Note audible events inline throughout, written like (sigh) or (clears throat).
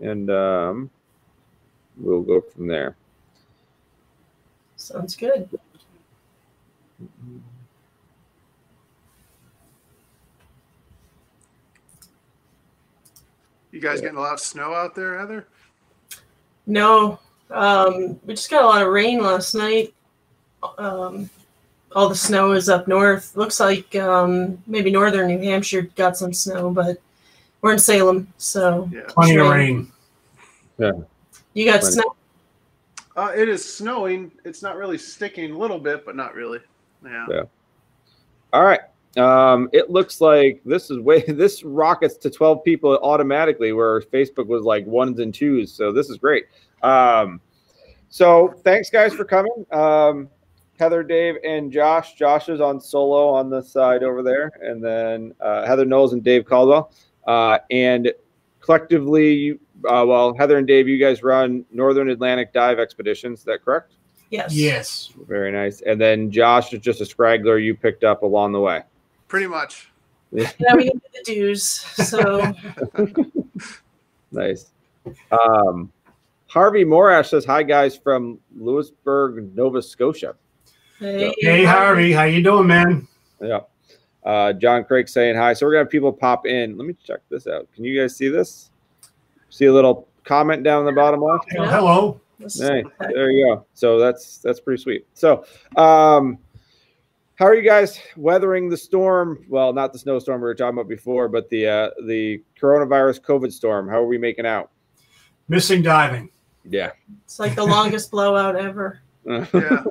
and um, we'll go from there. Sounds good. You guys Yeah. getting a lot of snow out there, Heather? No, um, we just got a lot of rain last night. Um, all the snow is up north. Looks like um, maybe northern New Hampshire got some snow, but we're in Salem, so Yeah. Plenty of Rain. rain. you got Plenty. snow. Uh, it is snowing. It's not really sticking a little bit, but not really. Yeah. Yeah. All right. Um, it looks like this is way (laughs) this rockets to 12 people automatically where Facebook was like ones and twos. So this is great. Um, so thanks guys for coming. Um, Heather, Dave, and Josh. Josh is on solo on the side over there, and then uh, Heather Knowles and Dave Caldwell. Uh, and collectively, you- uh, well, Heather and Dave, you guys run Northern Atlantic Dive Expeditions. Is that correct? Yes. Yes. Very nice. And then Josh is just a scraggler you picked up along the way. Pretty much. (laughs) Yeah, we did the dues. So (laughs) Nice. Um, Harvey Morash says hi, guys from Louisbourg, Nova Scotia. hey, Hey Harvey, how you doing, man? Yeah. Uh, John Craig saying hi. So we're gonna have people pop in. Let me check this out. Can you guys see this? See a little comment down in the bottom left? Yeah. Hello. This- Hey, there you go. So that's that's pretty sweet. So, um, how are you guys weathering the storm? Well, not the snowstorm we were talking about before, but the uh, the coronavirus COVID storm. How are we making out? Missing diving. Yeah. It's like the longest blowout ever. I, (laughs) Yeah.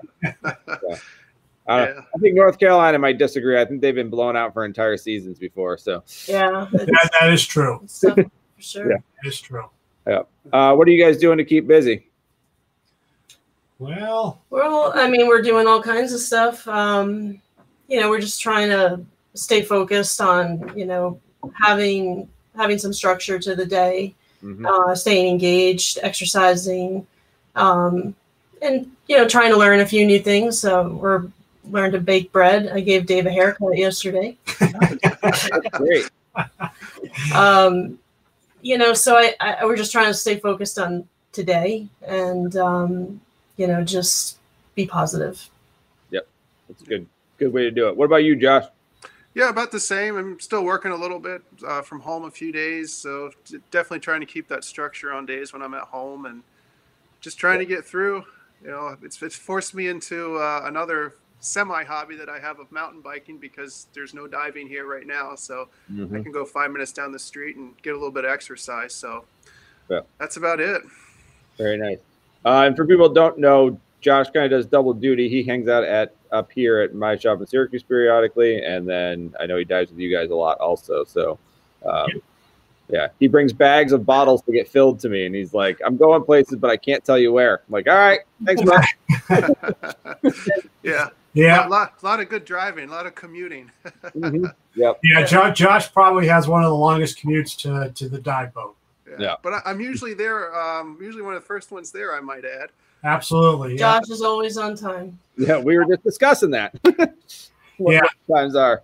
Don't- yeah. I think North Carolina might disagree. I think they've been blown out for entire seasons before. So, Yeah, That, that is true. it's for sure. Yeah. That is true. uh, what are you guys doing to keep busy? Well, Well, I mean, we're doing all kinds of stuff. Um, you know, we're just trying to stay focused on, you know, having having some structure to the day, Mhm. uh, staying engaged, exercising, um, and you know, trying to learn a few new things. So we're learned to bake bread. I gave Dave a haircut yesterday. That's great. um, you know, so I, I we're just trying to stay focused on today and um, you know just be positive. Yep, that's a good good way to do it. What about you, Josh? Yeah, about the same. I'm still working a little bit uh, from home a few days, so d- definitely trying to keep that structure on days when I'm at home and just trying to get through. You know, it's it's forced me into uh, another semi hobby that I have of mountain biking because there's no diving here right now, so I can go five minutes down the street and get a little bit of exercise. So Yeah. that's about it. Very nice. Uh, and for people don't know, Josh kind of does double duty. He hangs out at up here at my shop in Syracuse periodically, and then I know he dives with you guys a lot also. So, um, yeah, he brings bags of bottles to get filled to me, and he's like, "I'm going places, but I can't tell you where." I'm like, "All right, thanks, man." (laughs) yeah, yeah, a lot, lot of good driving, a lot of commuting. (laughs) Mhm. Yep. yeah. Josh, Josh probably has one of the longest commutes to to the dive boat. Yeah. But I, I'm usually there. Um, usually one of the first ones there. I might add. Absolutely. Yeah. Josh is always on time. Yeah, we were just discussing that. (laughs) what Yeah. times are.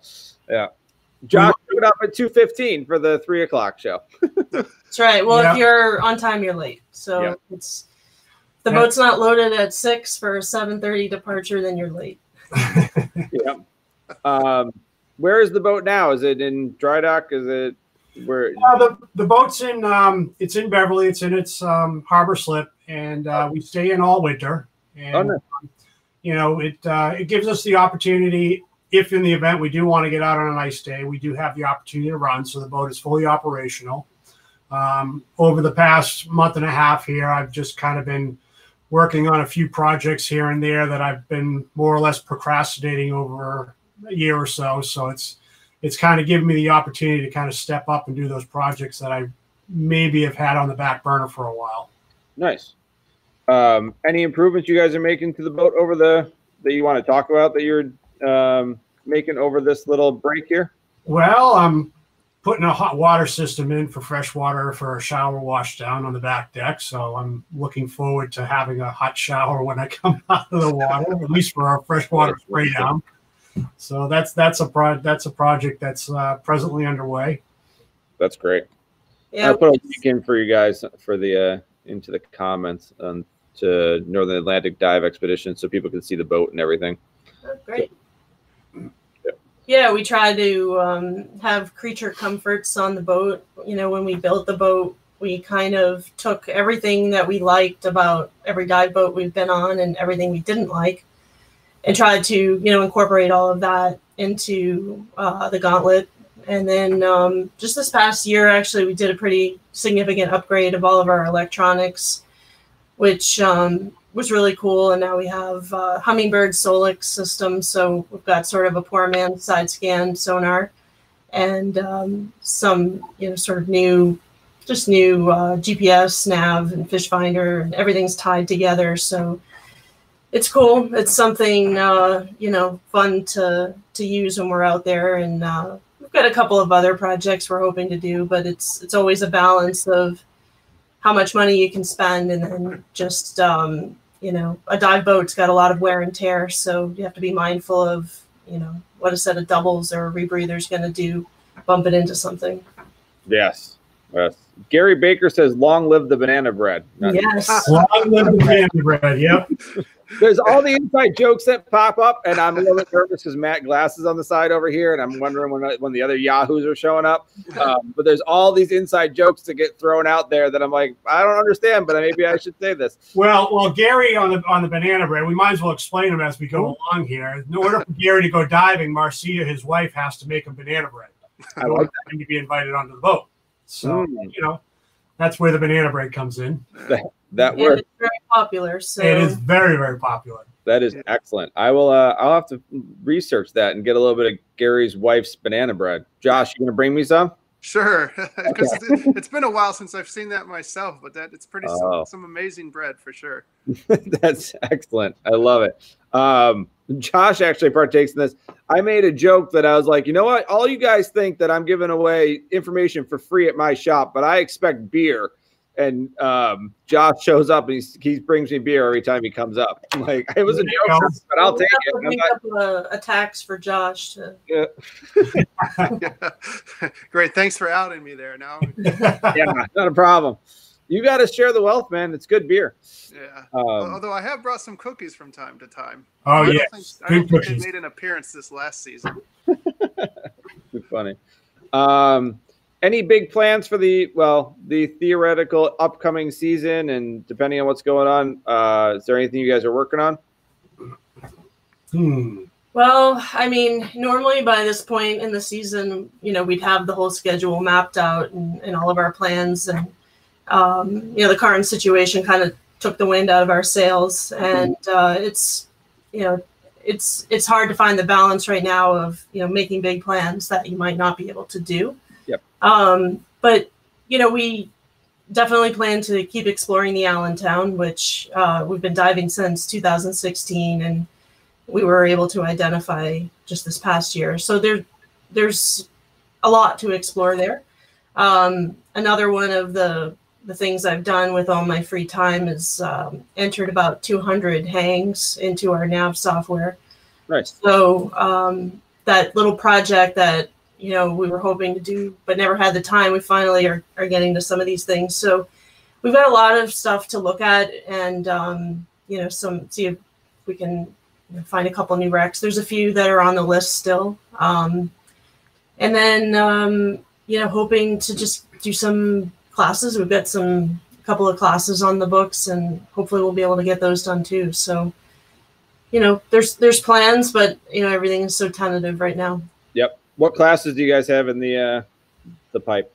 Yeah. Josh showed up at two fifteen for the three o'clock show. (laughs) That's right. Well, Yeah. if you're on time, you're late. So Yeah. it's the Yeah. boat's not loaded at six for a seven thirty departure, then you're late. (laughs) yeah. Um, where is the boat now? Is it in dry dock? Is it where? Uh, the the boat's in um it's in Beverly. It's in its um harbor slip, and uh, we stay in all winter. And Oh, nice. you know it uh, it gives us the opportunity. If in the event we do want to get out on a nice day, we do have the opportunity to run. So the boat is fully operational. Um, over the past month and a half here, I've just kind of been working on a few projects here and there that I've been more or less procrastinating over a year or so. So it's it's kind of given me the opportunity to kind of step up and do those projects that I maybe have had on the back burner for a while. Nice. Um, any improvements you guys are making to the boat over the that you want to talk about that you're um, making over this little break here? Well, I'm putting a hot water system in for fresh water for a shower wash down on the back deck. So I'm looking forward to having a hot shower when I come (laughs) out of the water, at least for our freshwater spray down. So that's that's a pro- that's a project that's uh, presently underway. That's great. Yeah, I'll put a link in for you guys for the uh, into the comments um, to Northern Atlantic Dive Expedition so people can see the boat and everything. Oh, great. Yeah, we try to um, have creature comforts on the boat. You know, when we built the boat, we kind of took everything that we liked about every dive boat we've been on and everything we didn't like and tried to, you know, incorporate all of that into uh, the gauntlet. And then um, just this past year, actually, we did a pretty significant upgrade of all of our electronics, which um, was really cool. And now we have uh, Humminbird Solix system. So we've got sort of a poor man side scan sonar and um, some, you know, sort of new, just new uh, GPS, nav, and fish finder, and everything's tied together. So it's cool. It's something, uh, you know, fun to, to use when we're out there. And uh, we've got a couple of other projects we're hoping to do, but it's, it's always a balance of, how much money you can spend and then just um, you know, a dive boat's got a lot of wear and tear, so you have to be mindful of, you know, what a set of doubles or a rebreather is going to do, bump it into something. Yes. Yes. Gary Baker says, "Long live the banana bread." Not- Yes. (laughs) Long live the banana bread. Yep. There's all the inside jokes that pop up, and I'm a little bit nervous because Matt Glass is on the side over here, and I'm wondering when when the other Yahoos are showing up. Um, but there's all these inside jokes that get thrown out there that I'm like, I don't understand, but maybe I should say this. Well, well, Gary on the on the banana bread. We might as well explain them as we go along here. In order for Gary to go diving, Marcia, his wife, has to make him banana bread I in like order him to be invited onto the boat. So Mm. you know, that's where the banana bread comes in. that And works. it's very popular. So It is very very popular. That is excellent. I will. Uh, I'll have to research that and get a little bit of Gary's wife's banana bread. Josh, you gonna bring me some? Sure, (laughs) because it's, it's been a while since I've seen that myself, but that it's pretty Oh. some, some amazing bread for sure. (laughs) That's excellent. I love it. Um, Josh actually partakes in this. I made a joke that I was like, you know what? All you guys think that I'm giving away information for free at my shop, but I expect beer. And um, Josh shows up and he's, he brings me beer every time he comes up. I'm (laughs) like, it was a joke, but I'll We'll take have it. to make not- up a, a tax for Josh. To, (laughs) (laughs) Great, thanks for outing me there. Now, yeah, not a problem. You got to share the wealth, man. It's good beer. yeah. Um, Although I have brought some cookies from time to time. oh I don't yeah, think, I don't think they cookies. made an appearance this last season. (laughs) Too funny. Um, any big plans for the well, the theoretical upcoming season, and depending on what's going on, uh, is there anything you guys are working on? Hmm. well, I mean, normally by this point in the season, you know, we'd have the whole schedule mapped out and, and all of our plans. And, um, you know, the current situation kind of took the wind out of our sails. And uh, it's, you know, it's it's hard to find the balance right now of you know making big plans that you might not be able to do. Yep. Um, but you know we definitely plan to keep exploring the Allentown, which uh, we've been diving since 2016, and we were able to identify just this past year. So there there's a lot to explore there. Um, another one of the the things I've done with all my free time is um, entered about 200 hangs into our nav software. Right. So um, that little project that you know we were hoping to do but never had the time, we finally are, are getting to some of these things. So we've got a lot of stuff to look at, and um, you know some see if we can find a couple new wrecks. There's a few that are on the list still, um, and then um, you know hoping to just do some classes. We've got some couple of classes on the books, and hopefully we'll be able to get those done too. So you know, there's there's plans, but you know everything is so tentative right now. Yep. What classes do you guys have in the uh, the pipe?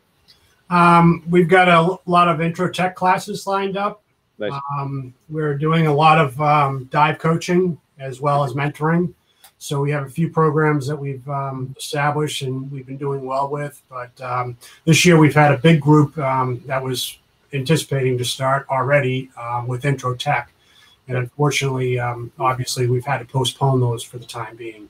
Um, we've got a lot of intro tech classes lined up. Nice. Um, we're doing a lot of um, dive coaching as well as mentoring. So we have a few programs that we've um, established and we've been doing well with. But um, this year we've had a big group um, that was anticipating to start already um, with intro tech. And unfortunately, um, obviously, we've had to postpone those for the time being.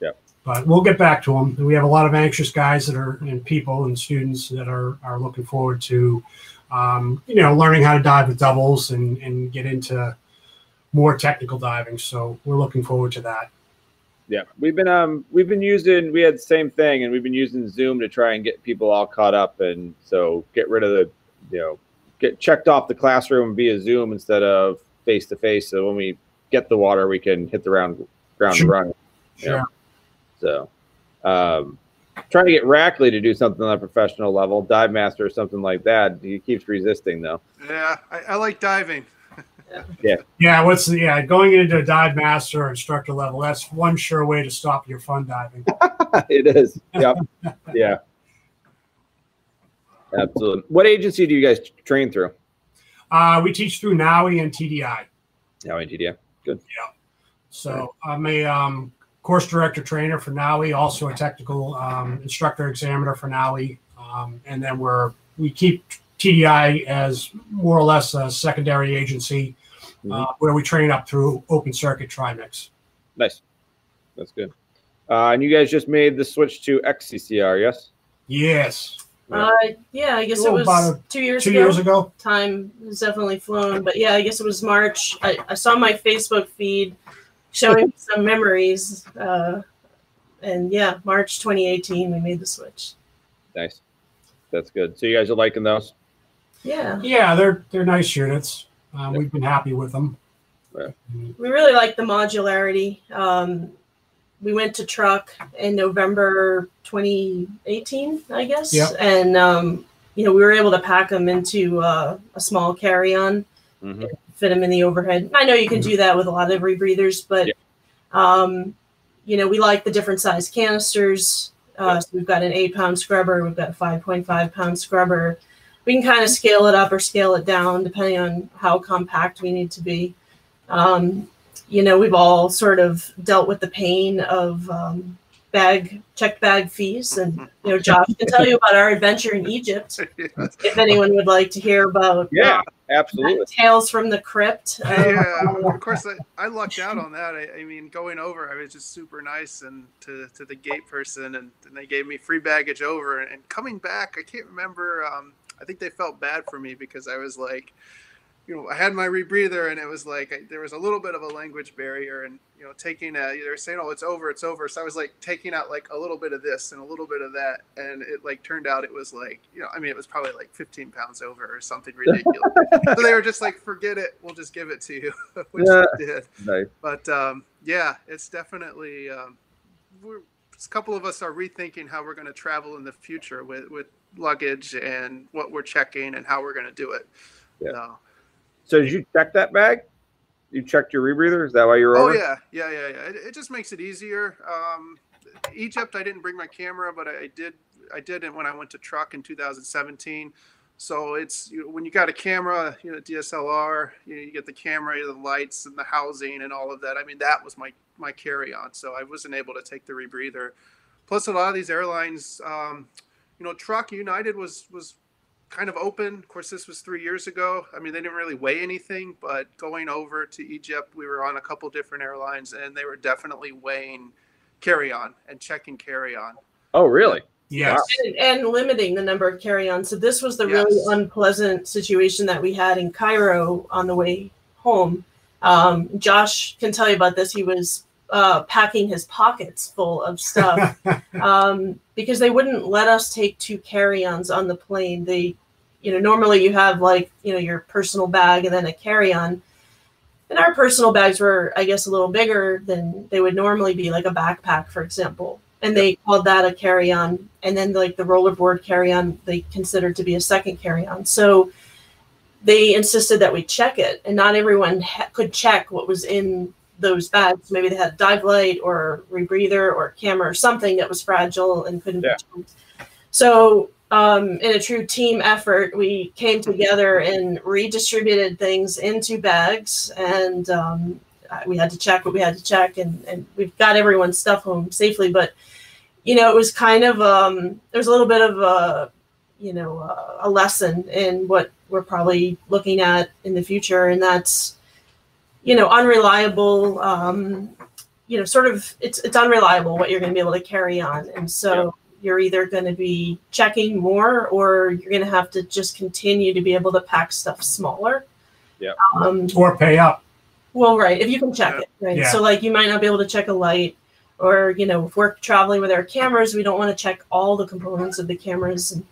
Yep. But we'll get back to them. We have a lot of anxious guys that are and people and students that are are looking forward to, um, you know, learning how to dive with doubles and and get into more technical diving. So we're looking forward to that. Yeah, we've been um we've been using we had the same thing, and we've been using Zoom to try and get people all caught up, and so get rid of the you know get checked off the classroom via Zoom instead of face to face. So when we get the water, we can hit the ground ground Sure. running. Sure. So, um, trying to get Rackley to do something on a professional level, dive master or something like that. He keeps resisting though. Yeah, I, I like diving. Yeah, Yeah. what's the yeah going into a dive master or instructor level? That's one sure way to stop your fun diving. (laughs) it is. Yep. (laughs) yeah. Absolutely. What agency do you guys train through? Uh, we teach through NAUI and TDI. Now in TDM. Good. Yeah. So I'm a um, course director trainer for NAUI, also a technical um, instructor examiner for NAUI, um, and then we're we keep TDI as more or less a secondary agency uh, where we train up through open circuit trimix. Nice. That's good. Uh, and you guys just made the switch to XCCR, yes? Yes, Uh, yeah, I guess it Oh, was about two years two ago. years ago. Time has definitely flown, but yeah, I guess it was March. I, I saw my Facebook feed showing (laughs) some memories, uh, and yeah, March 2018, we made the switch. Nice. That's good. So you guys are liking those? Yeah, Yeah, they're they're nice units. Uh, We've been happy with them. we really like the modularity. Um, we went to Truk in November 2018, I guess, Yep. and um, you know we were able to pack them into uh, a small carry-on. Mhm. fit them in the overhead. I know you can do that with a lot of rebreathers, but Yeah. um, you know, we like the different size canisters. Uh, so we've got an eight pound scrubber, we've got a 5.5 pound scrubber. We can kind of scale it up or scale it down depending on how compact we need to be. Um, you know, we've all sort of dealt with the pain of um, bag checked bag fees, and you know, Josh can tell you about our adventure in Egypt (laughs) if anyone would like to hear about. Yeah, uh, absolutely. Tales from the Crypt. Uh, yeah, of course. I, I lucked out on that. I, I mean, going over, I was just super nice and to, to the gate person, and, and they gave me free baggage over. And coming back, I can't remember. Um, I think they felt bad for me because I was like, you know, I had my rebreather, and it was like I, there was a little bit of a language barrier, and you know, taking a, they were saying, "Oh, it's over, it's over." So I was like taking out like a little bit of this and a little bit of that, and it like turned out it was like, you know, I mean, it was probably like 15 pounds over or something (laughs) ridiculous. so they were just like, "Forget it, we'll just give it to you," (laughs) which Yeah. they did. Nice. But um, yeah, it's definitely. Um, we're, a couple of us are rethinking how we're going to travel in the future with with luggage and what we're checking and how we're going to do it. Yeah. So- So did you check that bag? You checked your rebreather? Is that why you were Oh over? yeah, yeah, yeah, yeah. It, it just makes it easier. Um, Egypt, I didn't bring my camera, but I did. I did it when I went to Truk in 2017. So it's you know, when you got a camera, you know, DSLR, you, know, you get the camera, the lights, and the housing, and all of that. I mean, that was my my carry-on. So I wasn't able to take the rebreather. Plus, a lot of these airlines, um, you know, Truk United was was kind of open. Of course, this was three years ago. I mean, they didn't really weigh anything, but going over to Egypt, we were on a couple different airlines, and they were definitely weighing carry-on and checking carry-on. Oh, really? Yes. and, and limiting the number of carry-on. So this was the Yes. really unpleasant situation that we had in Cairo on the way home. Um, Josh can tell you about this. He was uh, packing his pockets full of stuff (laughs) um, because they wouldn't let us take two carry-ons on the plane. They, you know, normally you have like you know your personal bag and then a carry-on. And our personal bags were, I guess, a little bigger than they would normally be, like a backpack, for example. And they called that a carry-on. And then like the rollerboard carry-on, they considered to be a second carry-on. So they insisted that we check it, and not everyone ha- could check what was in those bags. Maybe they had a dive light or rebreather or camera or something that was fragile and couldn't Yeah. be checked. So, um, in a true team effort, we came together and redistributed things into bags, and um, we had to check what we had to check, and, and we've got everyone's stuff home safely. But you know, it was kind of um, there was a little bit of a you know uh, a lesson in what we're probably looking at in the future, and that's you know unreliable. Um, you know, sort of it's it's unreliable what you're going to be able to carry on, and so you're either going to be checking more or you're going to have to just continue to be able to pack stuff smaller. Yeah. Um, or pay up. well, right. If you can check it, right. Yeah. So, like, you might not be able to check a light. or you know if we're traveling with our cameras we don't want to check all the components of the cameras and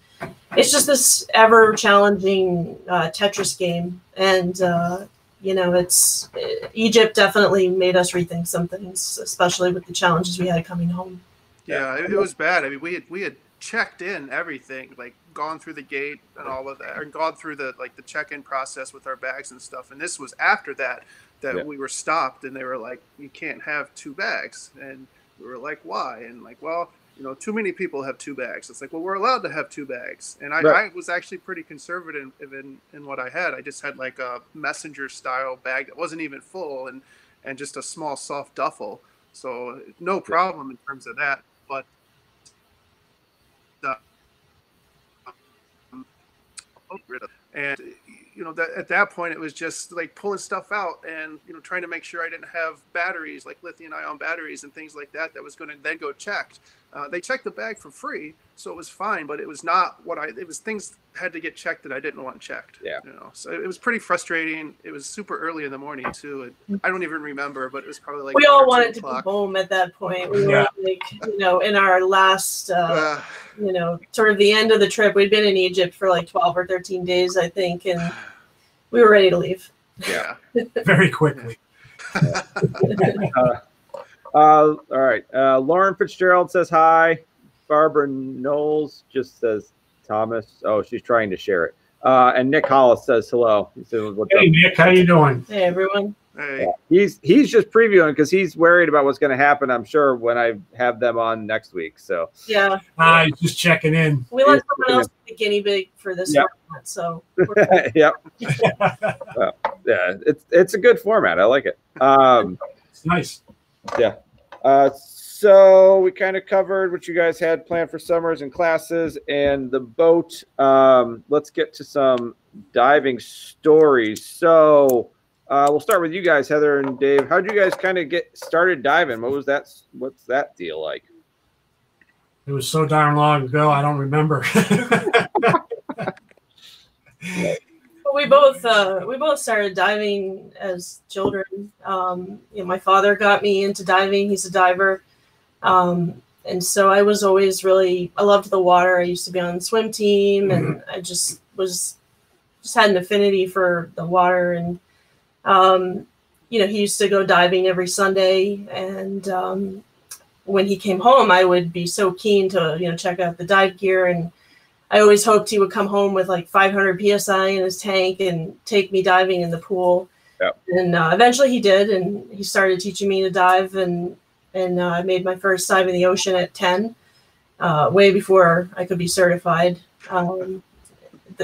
it's just this ever challenging uh, tetris game and uh, you know it's egypt definitely made us rethink some things especially with the challenges we had coming home yeah it, it was bad i mean we had we had checked in everything like gone through the gate and all of that and gone through the like the check-in process with our bags and stuff and this was after that that yeah. we were stopped and they were like you can't have two bags and we were like, why? And like, well, you know, too many people have two bags. It's like, well, we're allowed to have two bags. And I, right. I was actually pretty conservative in, in what I had. I just had like a messenger style bag that wasn't even full and, and just a small soft duffel. So no problem in terms of that. But uh, and you know that at that point it was just like pulling stuff out and you know trying to make sure i didn't have batteries like lithium ion batteries and things like that that was going to then go checked uh, they checked the bag for free so it was fine but it was not what i it was things had to get checked that i didn't want checked yeah you know so it was pretty frustrating it was super early in the morning too i don't even remember but it was probably like we all wanted to be home at that point we yeah. were like you know in our last uh, uh, you know sort of the end of the trip we'd been in egypt for like 12 or 13 days i think and we were ready to leave. Yeah. (laughs) Very quickly. (laughs) uh, uh, all right. Uh, Lauren Fitzgerald says hi. Barbara Knowles just says Thomas. Oh, she's trying to share it. Uh, and Nick Hollis says hello. He says, hey, up? Nick, how you doing? Hey, everyone. Hey. Yeah. He's he's just previewing because he's worried about what's going to happen. I'm sure when I have them on next week. So yeah, uh, he's just checking in. We let someone else be the guinea pig for this yep. format, so (laughs) yep. (laughs) yeah, it's it's a good format. I like it. Um, it's nice. Yeah. Uh, so we kind of covered what you guys had planned for summers and classes and the boat. Um, let's get to some diving stories. So uh, we'll start with you guys, Heather and Dave. How did you guys kind of get started diving? What was that? What's that deal like? It was so darn long ago, I don't remember. (laughs) we both uh, we both started diving as children. Um, you know, my father got me into diving. He's a diver, um, and so I was always really I loved the water. I used to be on the swim team, and mm-hmm. I just was just had an affinity for the water and um, you know, he used to go diving every Sunday, and um, when he came home, I would be so keen to you know check out the dive gear, and I always hoped he would come home with like 500 psi in his tank and take me diving in the pool. Yep. And uh, eventually he did, and he started teaching me to dive, and and uh, I made my first dive in the ocean at 10, uh, way before I could be certified. Um,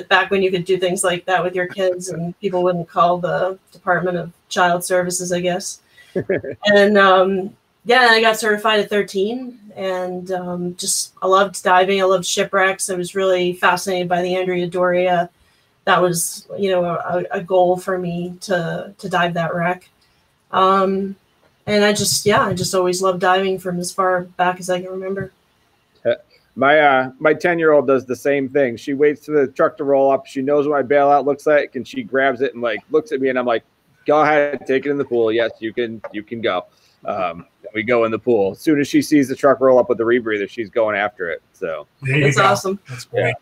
back when you could do things like that with your kids and people wouldn't call the Department of Child Services, I guess. (laughs) and um, yeah, I got certified at 13 and um, just I loved diving. I loved shipwrecks. I was really fascinated by the Andrea Doria. That was, you know, a, a goal for me to to dive that wreck. Um, and I just, yeah, I just always loved diving from as far back as I can remember my uh my 10 year old does the same thing she waits for the truck to roll up she knows what my bailout looks like and she grabs it and like looks at me and i'm like go ahead take it in the pool yes you can you can go um we go in the pool as soon as she sees the truck roll up with the rebreather she's going after it so that's awesome that's great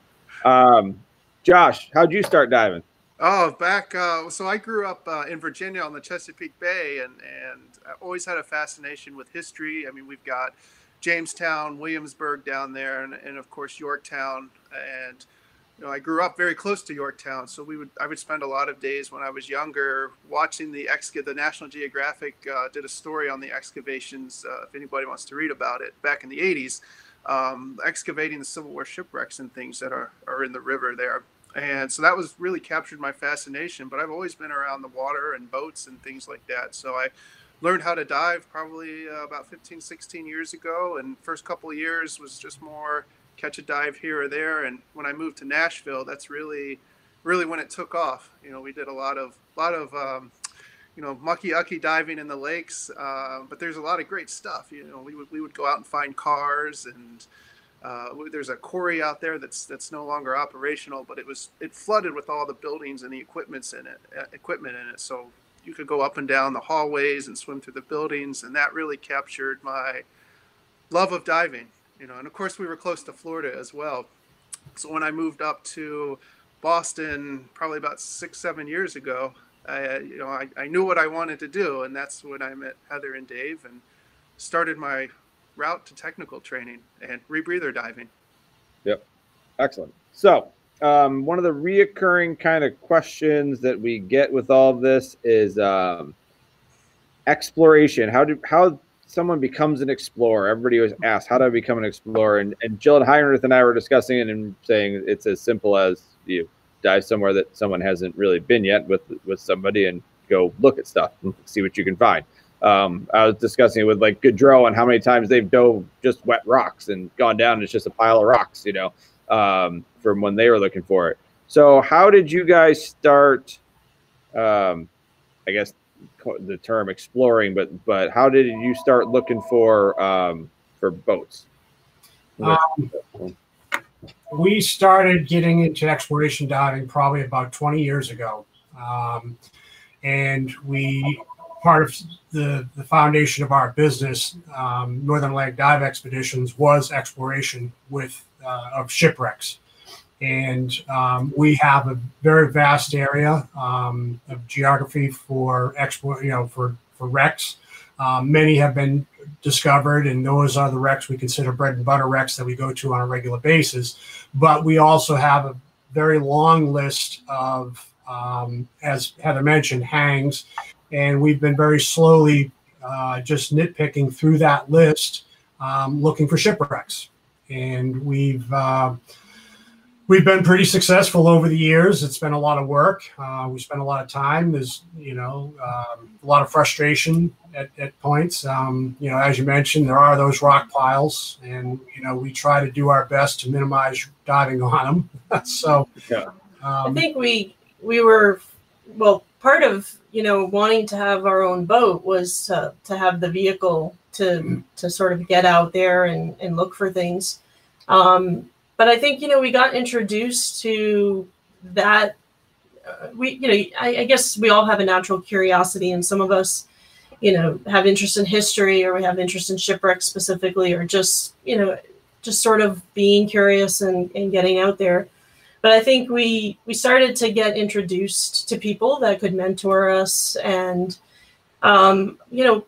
yeah. um josh how'd you start diving Oh, back uh, so I grew up uh, in Virginia on the Chesapeake Bay, and and I always had a fascination with history. I mean, we've got Jamestown, Williamsburg down there, and, and of course Yorktown. And you know, I grew up very close to Yorktown, so we would I would spend a lot of days when I was younger watching the exca. The National Geographic uh, did a story on the excavations. Uh, if anybody wants to read about it, back in the '80s, um, excavating the Civil War shipwrecks and things that are are in the river there. And so that was really captured my fascination. But I've always been around the water and boats and things like that. So I learned how to dive probably uh, about 15 16 years ago and first couple of years was just more catch a dive here or there. And when i moved to nashville that's really really when it took off. You know we did a lot of lot of um, you know mucky ucky diving in the lakes. Uh, but there's a lot of great stuff. You know we would, we would go out and find cars and uh, there's a quarry out there that's that's no longer operational but it was it flooded with all the buildings and the equipments in it uh, equipment in it. So you could go up and down the hallways and swim through the buildings, and that really captured my love of diving, you know, and of course we were close to Florida as well. So when I moved up to Boston, probably about six, seven years ago, I, you know, I, I knew what I wanted to do, and that's when I met Heather and Dave and started my route to technical training and rebreather diving. Yep, excellent. So um, one of the reoccurring kind of questions that we get with all of this is um, exploration. How do how someone becomes an explorer? Everybody was asked, "How do I become an explorer?" And, and Jill and Heinrich and I were discussing it and saying it's as simple as you dive somewhere that someone hasn't really been yet with with somebody and go look at stuff and see what you can find. Um, I was discussing it with like Gaudreau and how many times they've dove just wet rocks and gone down. And it's just a pile of rocks, you know um, from when they were looking for it. So, how did you guys start? Um, I guess the term exploring, but but how did you start looking for um, for boats? Um, we started getting into exploration diving probably about 20 years ago, um, and we part of the the foundation of our business, um, Northern Atlantic Dive Expeditions, was exploration with uh, of shipwrecks. And um, we have a very vast area um, of geography for export, you know, for, for wrecks. Um, many have been discovered, and those are the wrecks we consider bread and butter wrecks that we go to on a regular basis. But we also have a very long list of, um, as Heather mentioned, hangs, and we've been very slowly uh, just nitpicking through that list, um, looking for shipwrecks and we've uh, we've been pretty successful over the years. It's been a lot of work. Uh, we spent a lot of time. There's you know um, a lot of frustration at, at points. Um, you know, as you mentioned, there are those rock piles, and you know we try to do our best to minimize diving on them. (laughs) so yeah. um, I think we we were well part of you know wanting to have our own boat was to, to have the vehicle to to sort of get out there and, and look for things. Um, but I think you know we got introduced to that. Uh, we you know I, I, guess we all have a natural curiosity, and some of us you know have interest in history or we have interest in shipwrecks specifically, or just you know just sort of being curious and, and getting out there. But I think we we started to get introduced to people that could mentor us and um, you know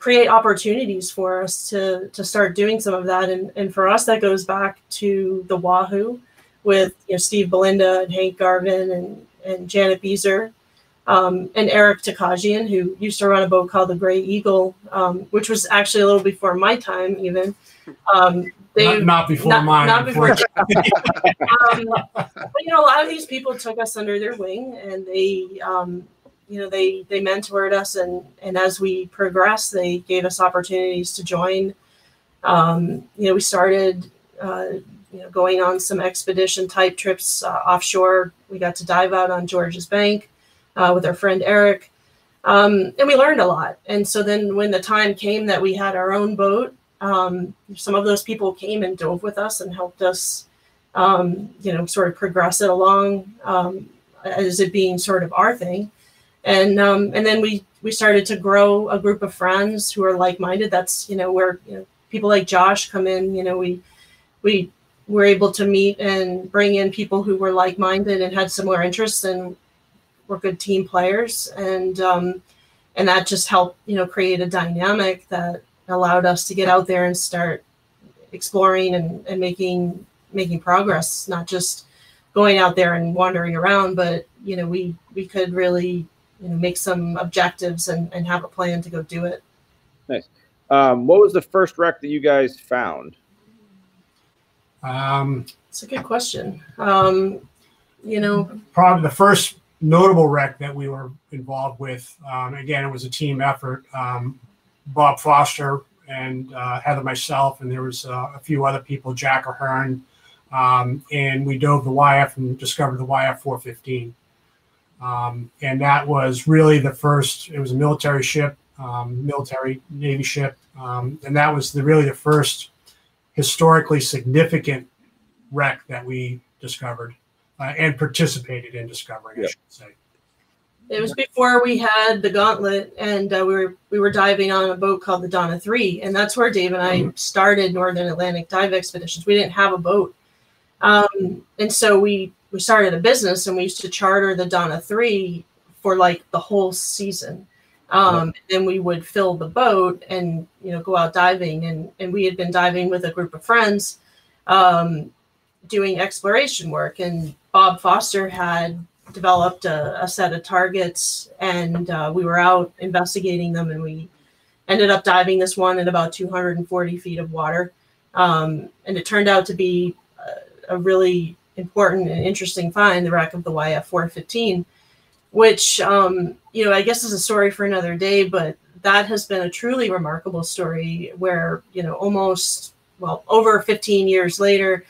create opportunities for us to to start doing some of that. And and for us, that goes back to the Wahoo with you know Steve Bielenda and Hank Garvin and and Janet Bieser. Um, and Eric Takakjian, who used to run a boat called the Gray Eagle, um, which was actually a little before my time, even. Um, they, not, not, before not, mine. Not before. (laughs) um, but you know, a lot of these people took us under their wing, and they um, you know they they mentored us and and as we progressed they gave us opportunities to join. Um, you know we started uh, you know going on some expedition type trips uh, offshore. We got to dive out on george's bank uh, with our friend eric. Um, and we learned a lot. And so then when the time came that we had our own boat um, some of those people came and dove with us and helped us um, you know sort of progress it along um, as it being sort of our thing and um, and then we we started to grow a group of friends who are like-minded. That's you know where you know, people like josh come in you know we we were able to meet and bring in people who were like-minded and had similar interests and were good team players. And um, and that just helped you know create a dynamic that allowed us to get out there and start exploring and, and making making progress not just going out there and wandering around but you know we we could really you know make some objectives and, and have a plan to go do it. Nice. Um, what was the first wreck that you guys found? Um, it's a good question. Um, you know probably the first notable wreck that we were involved with um, again it was a team effort. Um, bob foster and uh, heather myself and there was uh, a few other people jack ahern um, and we dove the yf and discovered the yf 415 um, and that was really the first, it was a military ship, um, military Navy ship. Um, and that was the, really the first historically significant wreck that we discovered uh, and participated in discovering, yep. I should say. It was before we had the gauntlet, and uh, we were we were diving on a boat called the Donna Three, and that's where Dave and I mm-hmm. started Northern Atlantic dive expeditions. We didn't have a boat, um, and so we we started a business, and we used to charter the Donna Three for like the whole season. Um, Then we would fill the boat and you know go out diving, and and we had been diving with a group of friends, um, doing exploration work, and Bob Foster had developed a, a set of targets and uh, we were out investigating them and we ended up diving this one at about 240 feet of water um, and it turned out to be a, a, really important and interesting find the wreck of the yf 415 which um, you know i guess is a story for another day but that has been a truly remarkable story where you know almost well over 15 years later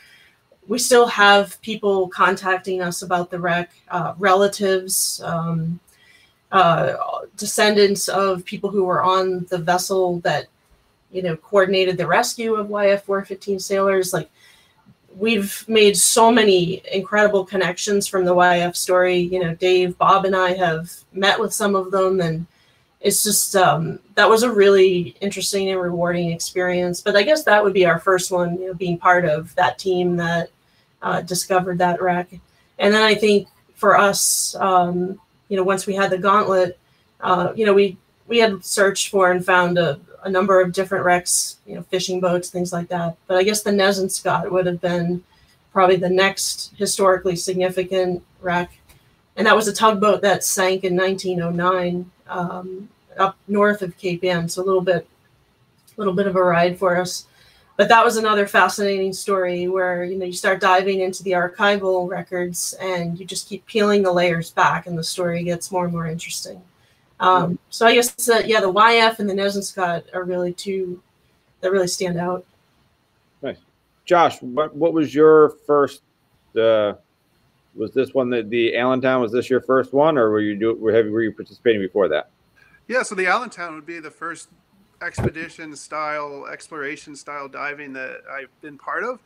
we still have people contacting us about the wreck, uh, relatives, um, uh, descendants of people who were on the vessel that, you know, coordinated the rescue of YF 415 sailors. Like, we've made so many incredible connections from the YF story. You know, Dave, Bob, and I have met with some of them, and it's just um, that was a really interesting and rewarding experience. But I guess that would be our first one, you know, being part of that team that uh, discovered that wreck. And then I think for us, um, you know, once we had the gauntlet, uh, you know, we we had searched for and found a, a, number of different wrecks, you know, fishing boats, things like that. But I guess the Nezinscot would have been probably the next historically significant wreck. And that was a tugboat that sank in 1909 um, up north of Cape Ann. So a little bit, a little bit of a ride for us but that was another fascinating story where you know you start diving into the archival records and you just keep peeling the layers back and the story gets more and more interesting um, so i guess uh, yeah the yf and the Nezinscot are really two that really stand out. Nice. Josh what, what was your first uh, was this one that the allentown was this your first one or were you do were, have, were you participating before that? Yeah so the allentown would be the first expedition style, exploration style diving that I've been part of.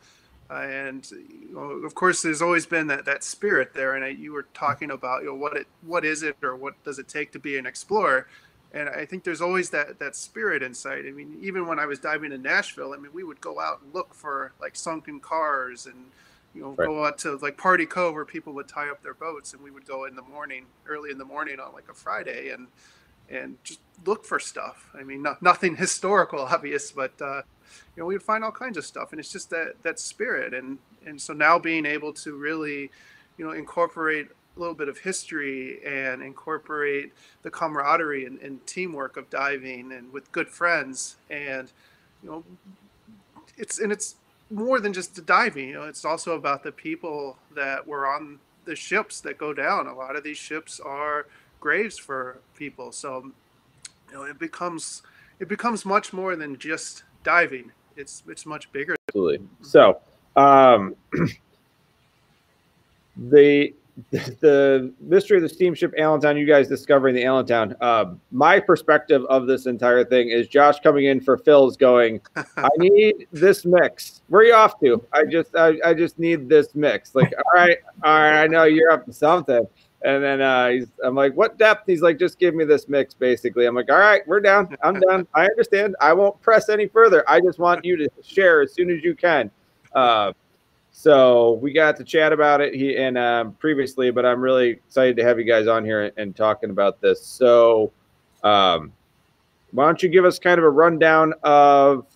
And you know, of course, there's always been that, that spirit there. And I, you were talking about, you know, what it, what is it, or what does it take to be an explorer? And I think there's always that that spirit inside. I mean, even when I was diving in Nashville, I mean, we would go out and look for like sunken cars and you know right. go out to like Party Cove where people would tie up their boats, and we would go in the morning, early in the morning on like a Friday, and and just look for stuff. I mean, not, nothing (laughs) historical, obvious, but uh, you know, we would find all kinds of stuff, and it's just that that spirit, and and so now being able to really, you know, incorporate a little bit of history and incorporate the camaraderie and, and teamwork of diving and with good friends, and you know, it's and it's more than just the diving. You know, it's also about the people that were on the ships that go down. A lot of these ships are graves for people. So, you know, it becomes it becomes much more than just diving. It's it's much bigger. Absolutely. So, um, (clears throat) the (laughs) the mystery of the steamship Allentown, you guys discovering the Allentown. Uh, my perspective of this entire thing is Josh coming in for fills going, (laughs) I need this mix. Where are you off to? I just I, I just need this mix. Like, all right, all right, I know you're up to something. And then uh, he's, I'm like, what depth? He's like, just give me this mix, basically. I'm like, all right, we're down. I'm (laughs) done. I understand. I won't press any further. I just want you to share as soon as you can. Uh, so we got to chat about it he, and um, previously, but I'm really excited to have you guys on here and, and talking about this. So um, why don't you give us kind of a rundown of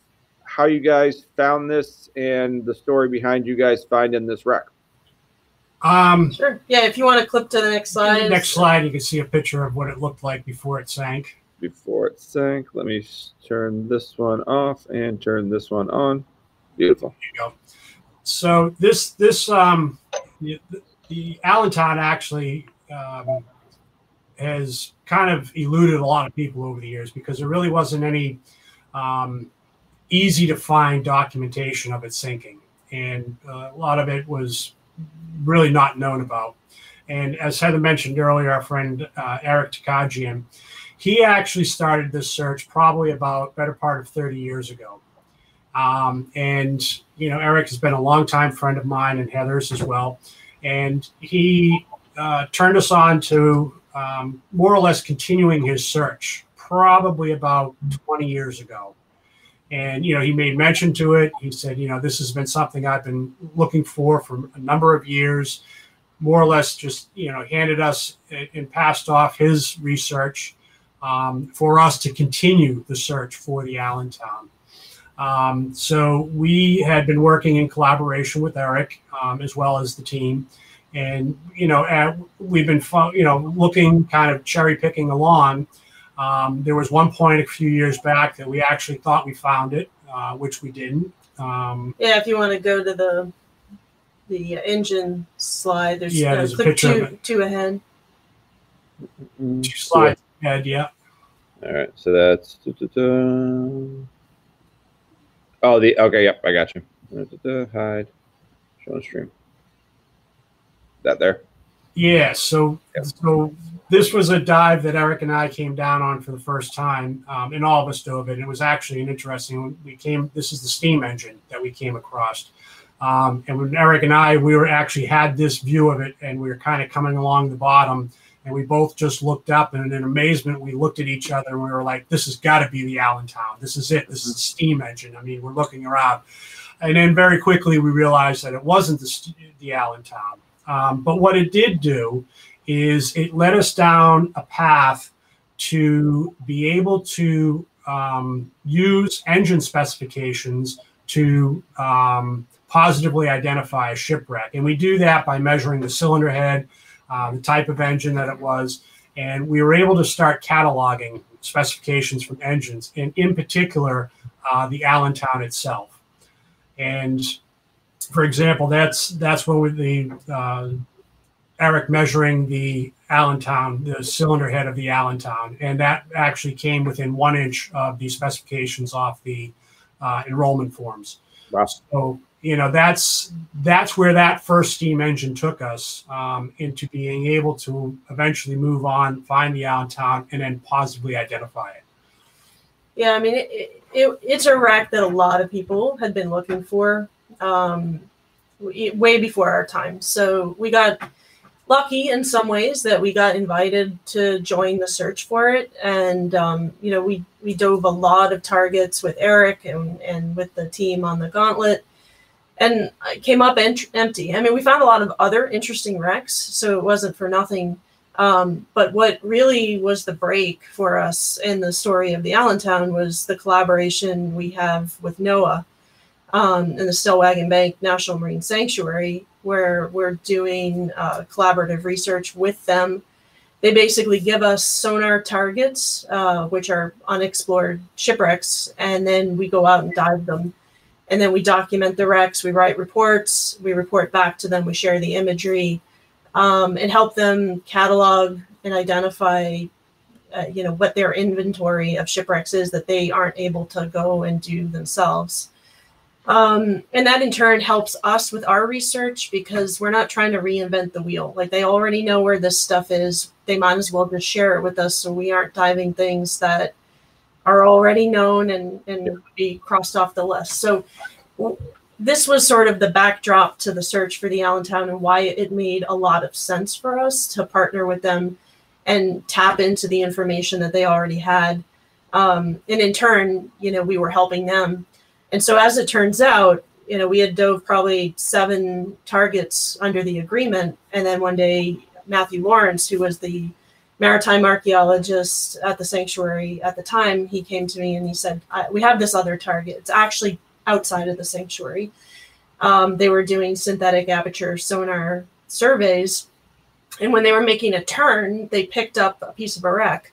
how you guys found this and the story behind you guys finding this wreck? Um, sure. Yeah, if you want to clip to the next slide. Next slide, you can see a picture of what it looked like before it sank. Before it sank, let me turn this one off and turn this one on. Beautiful. There you go. So this this um the, the Allentown actually um, has kind of eluded a lot of people over the years because there really wasn't any um, easy to find documentation of it sinking, and uh, a lot of it was really not known about. And as Heather mentioned earlier, our friend uh, Eric Takakjian, he actually started this search probably about better part of 30 years ago. Um, and, you know, Eric has been a longtime friend of mine and Heather's as well. And he uh, turned us on to um, more or less continuing his search probably about 20 years ago. And, you know, he made mention to it. He said, you know, this has been something I've been looking for for a number of years, more or less just, you know, handed us and passed off his research um, for us to continue the search for the Allentown. Um, so we had been working in collaboration with Eric um, as well as the team, and you know at, we've been you know looking kind of cherry picking along. Um, there was one point a few years back that we actually thought we found it, uh, which we didn't. Um, yeah, if you want to go to the the engine slide, there's, yeah, uh, there's a click picture of two, two ahead. Mm, two slides ahead, yeah. All right, so that's. Oh, the okay, yep, I got you. Hide, show on stream. That there. Yeah, so Yep. so this was a dive that Eric and I came down on for the first time, um, and all of us dove it. It was actually an interesting. We came. This is the steam engine that we came across, um, and when Eric and I, we were actually had this view of it, and we were kind of coming along the bottom, and we both just looked up, and in amazement, we looked at each other, and we were like, "This has got to be the Allentown. This is it. This is the steam engine." I mean, we're looking around, and then very quickly we realized that it wasn't the the Allentown. Um, but what it did do is it led us down a path to be able to um, use engine specifications to um, positively identify a shipwreck. And we do that by measuring the cylinder head, uh, the type of engine that it was. And we were able to start cataloging specifications from engines, and in particular, uh, the Allentown itself. And for example, that's that's when we, the uh, Eric measuring the Allentown, the cylinder head of the Allentown, and that actually came within one inch of the specifications off the uh, enrollment forms. Wow. So you know that's that's where that first steam engine took us um, into being able to eventually move on, find the Allentown, and then positively identify it. Yeah, I mean, it, it, it, it's a wreck that a lot of people had been looking for um, way before our time. So we got lucky in some ways that we got invited to join the search for it, and um, you know, we we dove a lot of targets with Eric and and with the team on the Gauntlet, and came up ent- empty. I mean, we found a lot of other interesting wrecks, so it wasn't for nothing. Um, but what really was the break for us in the story of the Allentown was the collaboration we have with NOAA um, the Stellwagen Bank National Marine Sanctuary, where we're doing uh, collaborative research with them. They basically give us sonar targets, uh, which are unexplored shipwrecks, and then we go out and dive them. And then we document the wrecks, we write reports, we report back to them, we share the imagery, um, and help them catalog and identify, uh, you know, what their inventory of shipwrecks is that they aren't able to go and do themselves. Um, and that in turn helps us with our research because we're not trying to reinvent the wheel. Like they already know where this stuff is. They might as well just share it with us so we aren't diving things that are already known and, and be crossed off the list. So this was sort of the backdrop to the search for the Allentown and why it made a lot of sense for us to partner with them and tap into the information that they already had. Um, and in turn, you know, we were helping them. And so as it turns out, you know, we had dove probably seven targets under the agreement. And then one day, Matthew Lawrence, who was the maritime archaeologist at the sanctuary at the time, he came to me and he said, We have this other target. It's actually outside of the sanctuary. Um, they were doing synthetic aperture sonar surveys. And when they were making a turn, they picked up a piece of a wreck.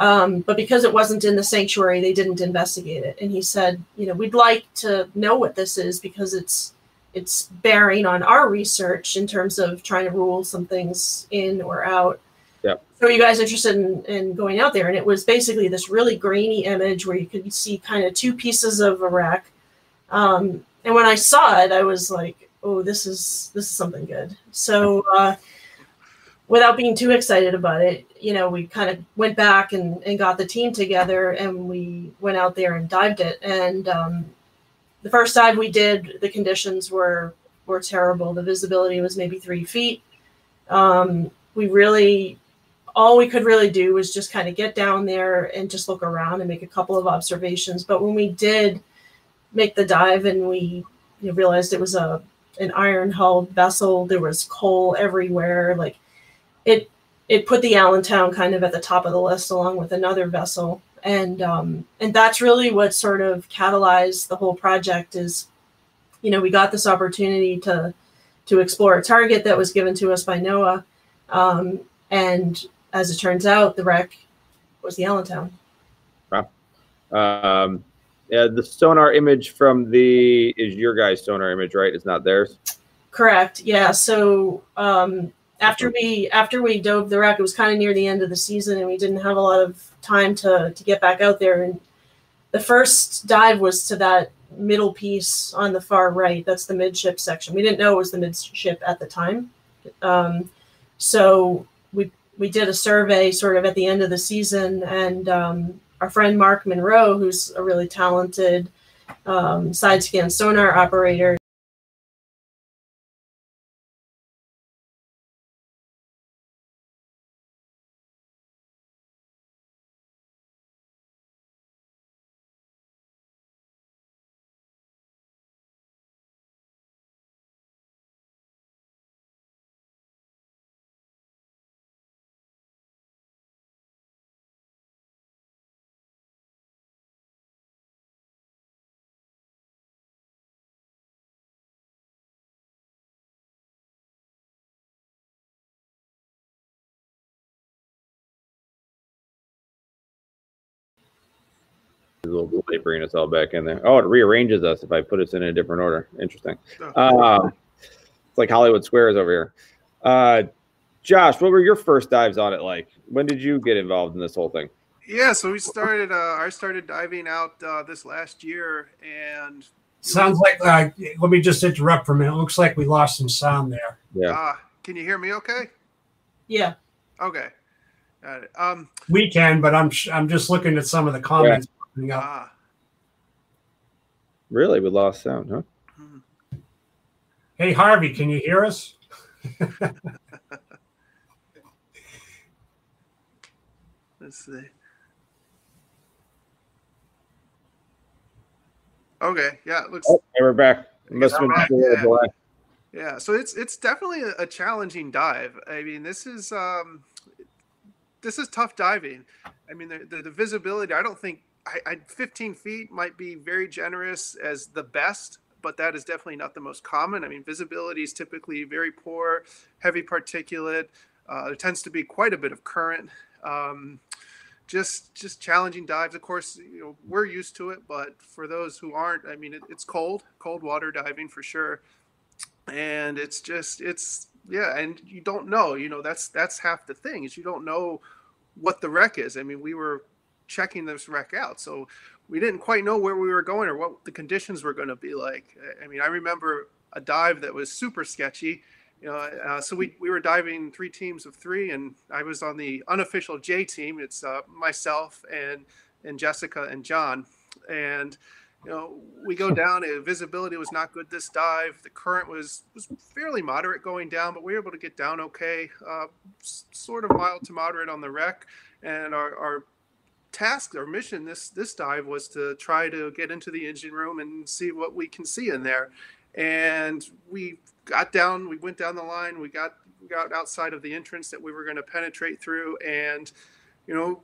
Um, but because it wasn't in the sanctuary, they didn't investigate it. And he said, you know, we'd like to know what this is because it's it's bearing on our research in terms of trying to rule some things in or out. Yeah. So are you guys interested in, in going out there? And it was basically this really grainy image where you could see kind of two pieces of a wreck. Um, and when I saw it, I was like, oh, this is this is something good. So uh, without being too excited about it, you know, we kind of went back and, and got the team together and we went out there and dived it. And um, the first dive we did, the conditions were were terrible. The visibility was maybe three feet. Um, we really all we could really do was just kind of get down there and just look around and make a couple of observations. But when we did make the dive and we you know, realized it was a an iron hulled vessel, there was coal everywhere. Like it it put the Allentown kind of at the top of the list along with another vessel. And um, and that's really what sort of catalyzed the whole project is, you know, we got this opportunity to to explore a target that was given to us by NOAA. Um, and as it turns out, the wreck was the Allentown. Wow. Um, yeah, the sonar image from the is your guys' sonar image, right? It's not theirs. Correct. Yeah. So um, after we after we dove the wreck, it was kind of near the end of the season, and we didn't have a lot of time to to get back out there. And the first dive was to that middle piece on the far right. That's the midship section. We didn't know it was the midship at the time. Um, so we we did a survey sort of at the end of the season, and um, our friend Mark Monroe, who's a really talented um, side scan sonar operator, little late bringing us all back in there. Oh, it rearranges us if I put us in a different order. Interesting. Um, it's like Hollywood Squares over here. Uh, Josh, what were your first dives on it like? When did you get involved in this whole thing? Yeah, so we started. Uh, I started diving out uh, this last year, and Sounds like, uh, let me just interrupt for a minute. It looks like we lost some sound there. Yeah. uh, can you hear me? Okay. yeah, Okay. Got it. Um. We can, but I'm sh- I'm just looking at some of the comments. Coming up. Ah. Really? We lost sound, huh? hmm. Hey, Harvey, can you hear us? (laughs) Let's see. Okay. Yeah. It looks. Oh, hey, we're back. Must have been back, a little yeah. delay. Yeah, so it's it's definitely a, a challenging dive. I mean, this is um, this is tough diving. I mean, the, the, the visibility. I don't think I, I 15 feet might be very generous as the best, but that is definitely not the most common. I mean, visibility is typically very poor, heavy particulate. Uh, there tends to be quite a bit of current. Um, just just challenging dives. Of course, you know we're used to it, but for those who aren't, I mean, it, it's cold, cold water diving for sure and it's just it's yeah and you don't know you know that's that's half the thing is you don't know what the wreck is i mean we were checking this wreck out so we didn't quite know where we were going or what the conditions were going to be like i mean i remember a dive that was super sketchy you know uh, so we, we were diving three teams of three and i was on the unofficial j team it's uh, myself and and jessica and john and you know, we go (laughs) down. Visibility was not good this dive. The current was was fairly moderate going down, but we were able to get down okay. Uh, sort of mild to moderate on the wreck, and our, our task, our mission this this dive was to try to get into the engine room and see what we can see in there. And we got down. We went down the line. We got we got outside of the entrance that we were going to penetrate through, and you know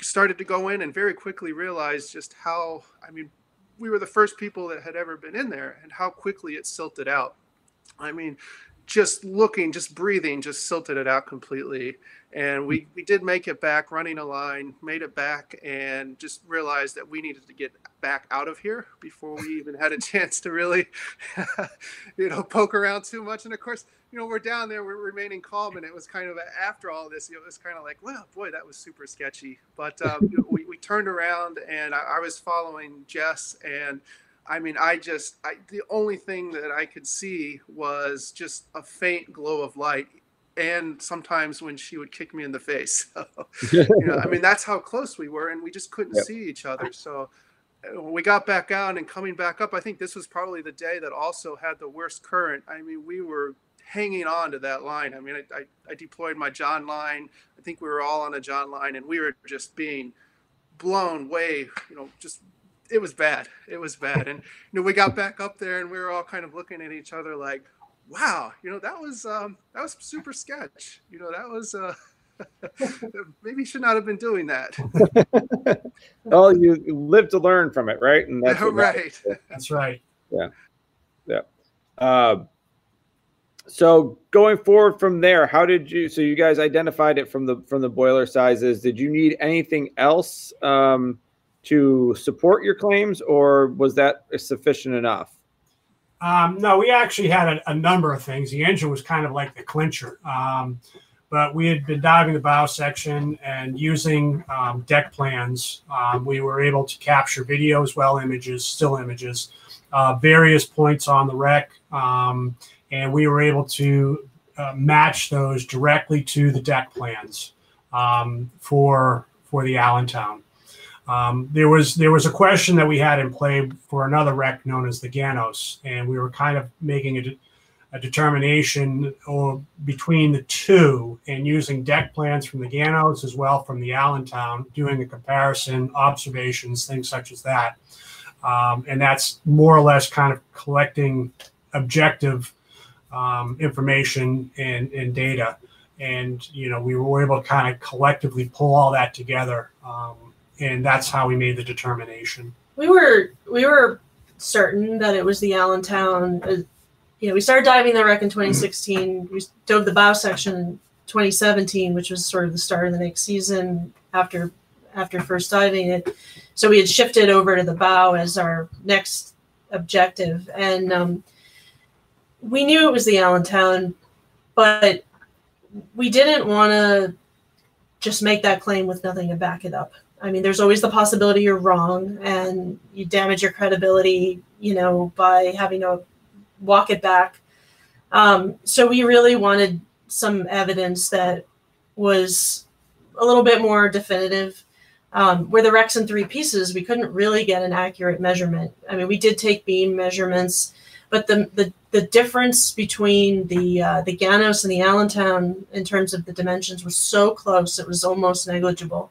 started to go in and very quickly realized just how i mean we were the first people that had ever been in there and how quickly it silted out. I mean, just looking, just breathing, just silted it out completely. And we, we did make it back running a line, made it back, and just realized that we needed to get back out of here before we even had a chance to really, (laughs) you know, poke around too much. And of course, you know, we're down there, we're remaining calm. And it was kind of after all this, it was kind of like, well, boy, that was super sketchy. But um, (laughs) we, we turned around and I, I was following Jess and I mean, I just, I, the only thing that I could see was just a faint glow of light. And sometimes when she would kick me in the face, (laughs) so, you know, I mean, that's how close we were, and we just couldn't Yep. see each other. So uh, when we got back out and coming back up, I think this was probably the day that also had the worst current. I mean, we were hanging on to that line. I mean, I, I, I deployed my jon line. I think we were all on a jon line, and we were just being blown way, you know, just it was bad. It was bad. And you know, we got back up there and we were all kind of looking at each other like, wow, you know, that was um that was super sketch. You know, that was uh (laughs) maybe should not have been doing that. (laughs) well, you live to learn from it, right? And that's right. (laughs) That's right. Yeah. Yeah. Uh, so going forward from there, how did you? So you guys identified it from the from the boiler sizes. Did you need anything else um, to support your claims, or was that sufficient enough? Um, no, we actually had a, a, number of things. The engine was kind of like the clincher. Um, but we had been diving the bow section and using um, deck plans. Um, we were able to capture video as well, images, still images, uh, various points on the wreck, um, and we were able to uh, match those directly to the deck plans um, for for the Allentown. Um, there was there was a question that we had in play for another wreck known as the Ganos, and we were kind of making a a determination or between the two and using deck plans from the Ganos as well from the Allentown, doing a comparison, observations, things such as that. Um, and that's more or less kind of collecting objective um, information and, and, data. And, you know, we were able to kind of collectively pull all that together. Um, and that's how we made the determination. We were, we were certain that it was the Allentown uh, you know, we started diving the wreck in 2016. We dove the bow section in 2017, which was sort of the start of the next season after after first diving it. So we had shifted over to the bow as our next objective, and um, we knew it was the Allentown, but we didn't want to just make that claim with nothing to back it up. I mean, there's always the possibility you're wrong and you damage your credibility, you know, by having to walk it back. Um, so we really wanted some evidence that was a little bit more definitive. Um, where the wreck's in three pieces, we couldn't really get an accurate measurement. I mean, we did take beam measurements, but the the, the difference between the uh, the Ganos and the Allentown in terms of the dimensions was so close it was almost negligible.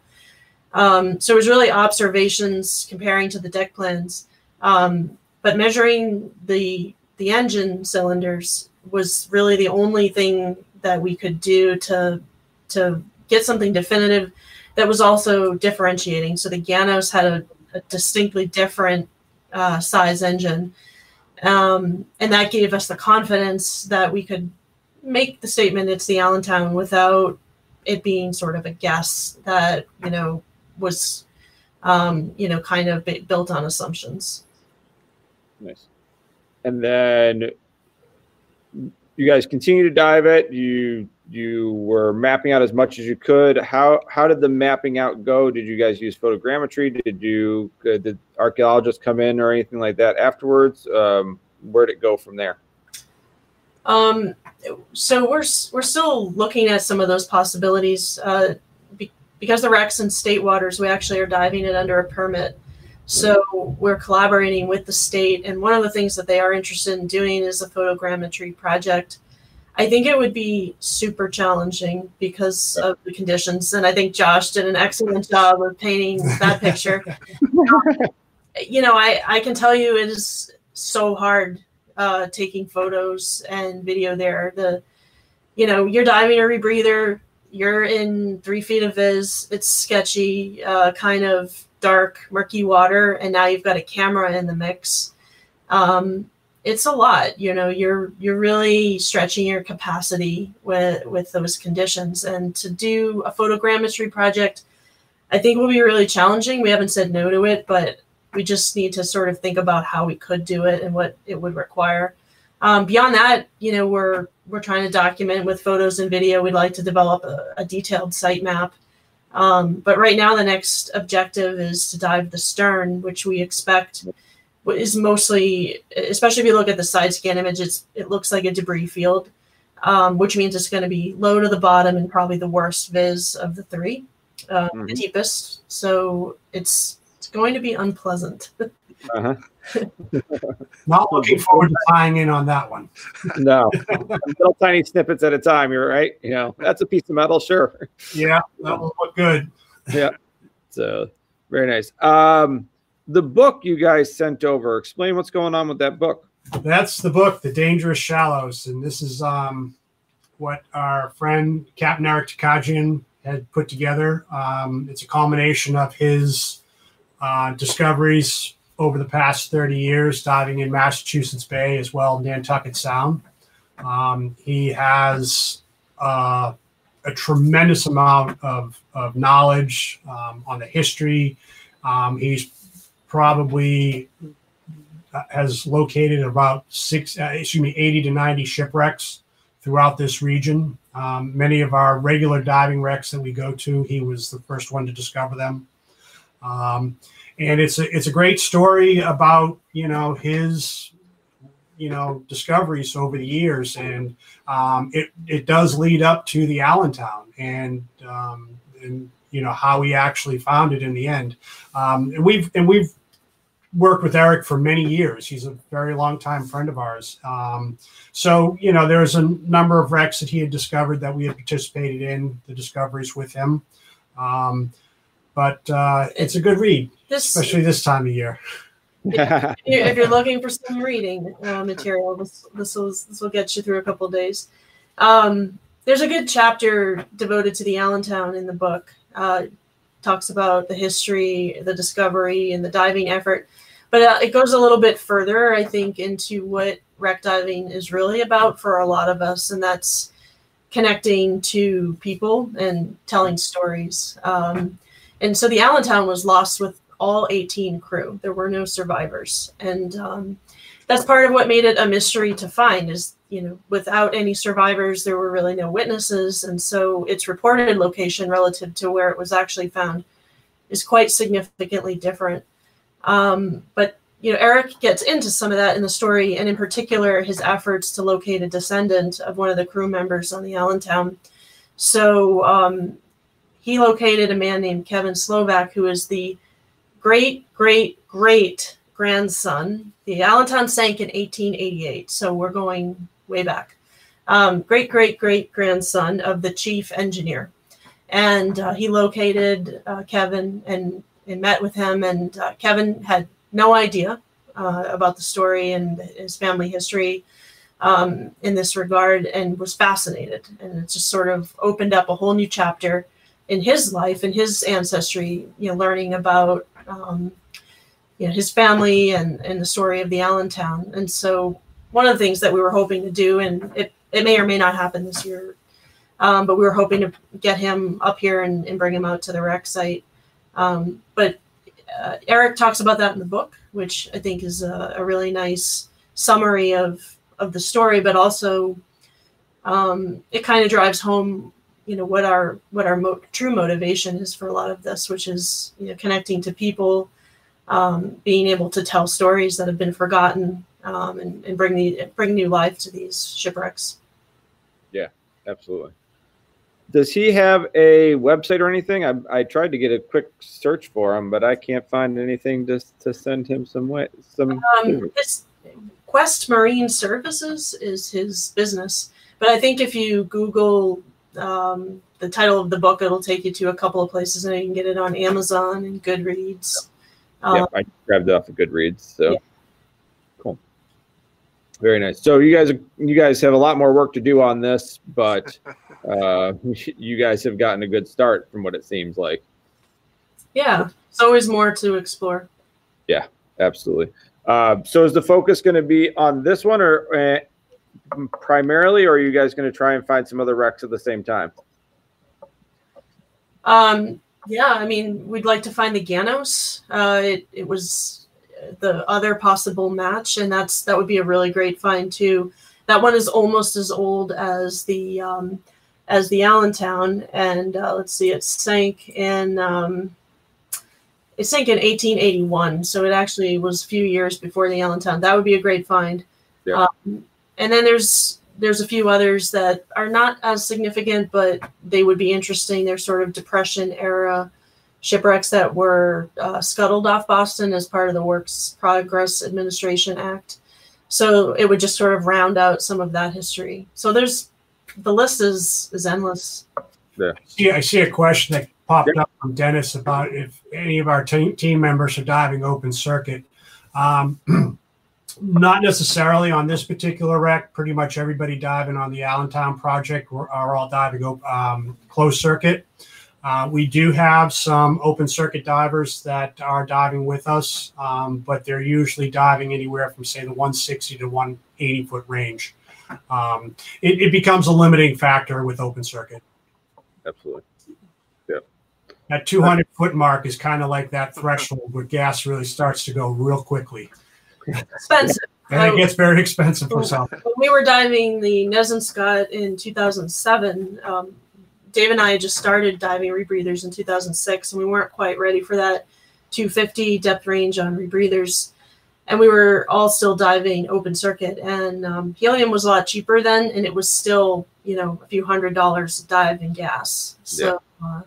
Um, so it was really observations comparing to the deck plans, um, but measuring the the engine cylinders was really the only thing that we could do to to get something definitive that was also differentiating. So the Ganos had a, a distinctly different uh, size engine, um, and that gave us the confidence that we could make the statement it's the Allentown without it being sort of a guess that you know was um, you know kind of built on assumptions. Nice and then you guys continue to dive it. You you were mapping out as much as you could. How how did the mapping out go? Did you guys use photogrammetry? Did you uh, did archaeologists come in or anything like that afterwards? Um, where'd it go from there? Um, so we're we're still looking at some of those possibilities. Uh, be, because the wreck's in state waters, we actually are diving it under a permit. So we're collaborating with the state, and one of the things that they are interested in doing is a photogrammetry project. I think it would be super challenging because of the conditions, and I think Josh did an excellent job of painting that picture. (laughs) you know, I I can tell you it is so hard uh, taking photos and video there. The you know you're diving a rebreather, you're in three feet of vis. It's sketchy, uh, kind of dark, murky water, and now you've got a camera in the mix. Um, it's a lot, you know. You're you're really stretching your capacity with with those conditions, and to do a photogrammetry project, I think will be really challenging. We haven't said no to it, but we just need to sort of think about how we could do it and what it would require. Um, beyond that, you know, we're we're trying to document with photos and video. We'd like to develop a, a detailed site map um, but right now, the next objective is to dive the stern, which we expect is mostly, especially if you look at the side scan image, it's, it looks like a debris field, um, which means it's going to be low to the bottom and probably the worst viz of the three, uh, mm-hmm. the deepest. So it's it's going to be unpleasant. (laughs) Uh-huh. Not looking forward to tying in on that one. (laughs) No, little tiny snippets at a time. You're right. You know, that's a piece of metal, sure. Yeah, that will look good. Yeah. So very nice. Um, the book you guys sent over. Explain what's going on with that book. That's the book, The Dangerous Shallows, and this is um, what our friend Captain Eric Takakjian had put together. Um, it's a culmination of his uh, discoveries over the past 30 years, diving in Massachusetts Bay as well Nantucket Sound. Um, he has uh, a tremendous amount of, of knowledge um, on the history. Um, he's probably uh, has located about six, uh, excuse me, 80 to 90 shipwrecks throughout this region. Um, many of our regular diving wrecks that we go to, he was the first one to discover them. And it's a, it's a great story about, you know, his, you know, discoveries over the years. And um, it, it does lead up to the Allentown and, um, and, you know, how he actually found it in the end. Um, and we've, and we've, worked with Eric for many years. He's a very long time friend of ours. Um, so, you know, there's a number of wrecks that he had discovered that we had participated in the discoveries with him. Um, but uh, it's a good read, This, especially this time of year. (laughs) if you're looking for some reading uh, material, this this will this will get you through a couple of days. Um, there's a good chapter devoted to the Allentown in the book. Uh, talks about the history, the discovery, and the diving effort. But uh, it goes a little bit further, I think, into what wreck diving is really about for a lot of us, and that's connecting to people and telling stories. Um, and so the Allentown was lost with all 18 crew. There were no survivors, and um, that's part of what made it a mystery to find. Is you know, without any survivors, there were really no witnesses, and so its reported location relative to where it was actually found is quite significantly different. Um, but you know, Eric gets into some of that in the story, and in particular, his efforts to locate a descendant of one of the crew members on the Allentown. So um, he located a man named Kevin Slovak, who is the great, great, great grandson. The Allentown sank in 1888, so we're going way back. Um, great, great, great grandson of the chief engineer, and uh, he located uh, Kevin and and met with him. And uh, Kevin had no idea uh, about the story and his family history um, in this regard, and was fascinated. And it just sort of opened up a whole new chapter in his life and his ancestry. You know, learning about um, you know his family and and the story of the Allentown. And so one of the things that we were hoping to do, and it it may or may not happen this year. Um, but we were hoping to get him up here and, and bring him out to the wreck site. Um, but uh, Eric talks about that in the book, which I think is a, a really nice summary of of the story, but also um, it kind of drives home, you know, what our what our mo- true motivation is for a lot of this, which is you know connecting to people, um, being able to tell stories that have been forgotten, um, and, and bring the bring new life to these shipwrecks. Yeah absolutely. Does he have a website or anything? I, I tried to get a quick search for him, but I can't find anything to, to send him some way. Some Um, Quest Marine Services is his business, but I think if you Google um, the title of the book, it'll take you to a couple of places, and you can get it on Amazon and Goodreads. Um, yeah, I grabbed it off of Goodreads. So Yeah. cool. Very nice. So you guys, you guys have a lot more work to do on this, but (laughs) uh, (laughs) you guys have gotten a good start from what it seems like. yeah, there's always more to explore. Yeah, absolutely. Uh, so is the focus going to be on this one, or uh, primarily, or are you guys going to try and find some other wrecks at the same time? Um, yeah, I mean, we'd like to find the Ganos. Uh, it, it was the other possible match, and that's that would be a really great find too. That one is almost as old as the um, as the Allentown, and uh, let's see, it sank in um, it sank in 1881, so it actually was a few years before the Allentown. That would be a great find. Yeah. Um, and then there's there's a few others that are not as significant, but they would be interesting. They're sort of depression era shipwrecks that were uh, scuttled off Boston as part of the Works Progress Administration Act. So it would just sort of round out some of that history. So there's the list is is endless. I see, I see a question that popped up from Dennis about if any of our team, team members are diving open circuit. Um, (clears throat) not necessarily on this particular wreck. Pretty much everybody diving on the Allentown project are are all diving um, closed circuit. Uh, we do have some open circuit divers that are diving with us, um, but they're usually diving anywhere from say the 160 to 180 foot range. Um, it, it becomes a limiting factor with open circuit. Absolutely. Yeah. That 200 foot mark is kind of like that threshold where gas really starts to go real quickly. Expensive. And it gets very expensive for some. when we were diving the Nezinscot in 2007, um, Dave and I just started diving rebreathers in 2006, and we weren't quite ready for that 250 depth range on rebreathers. And we were all still diving open circuit, and um, helium was a lot cheaper then, and it was still, you know, a few hundred dollars to dive in gas. So, uh,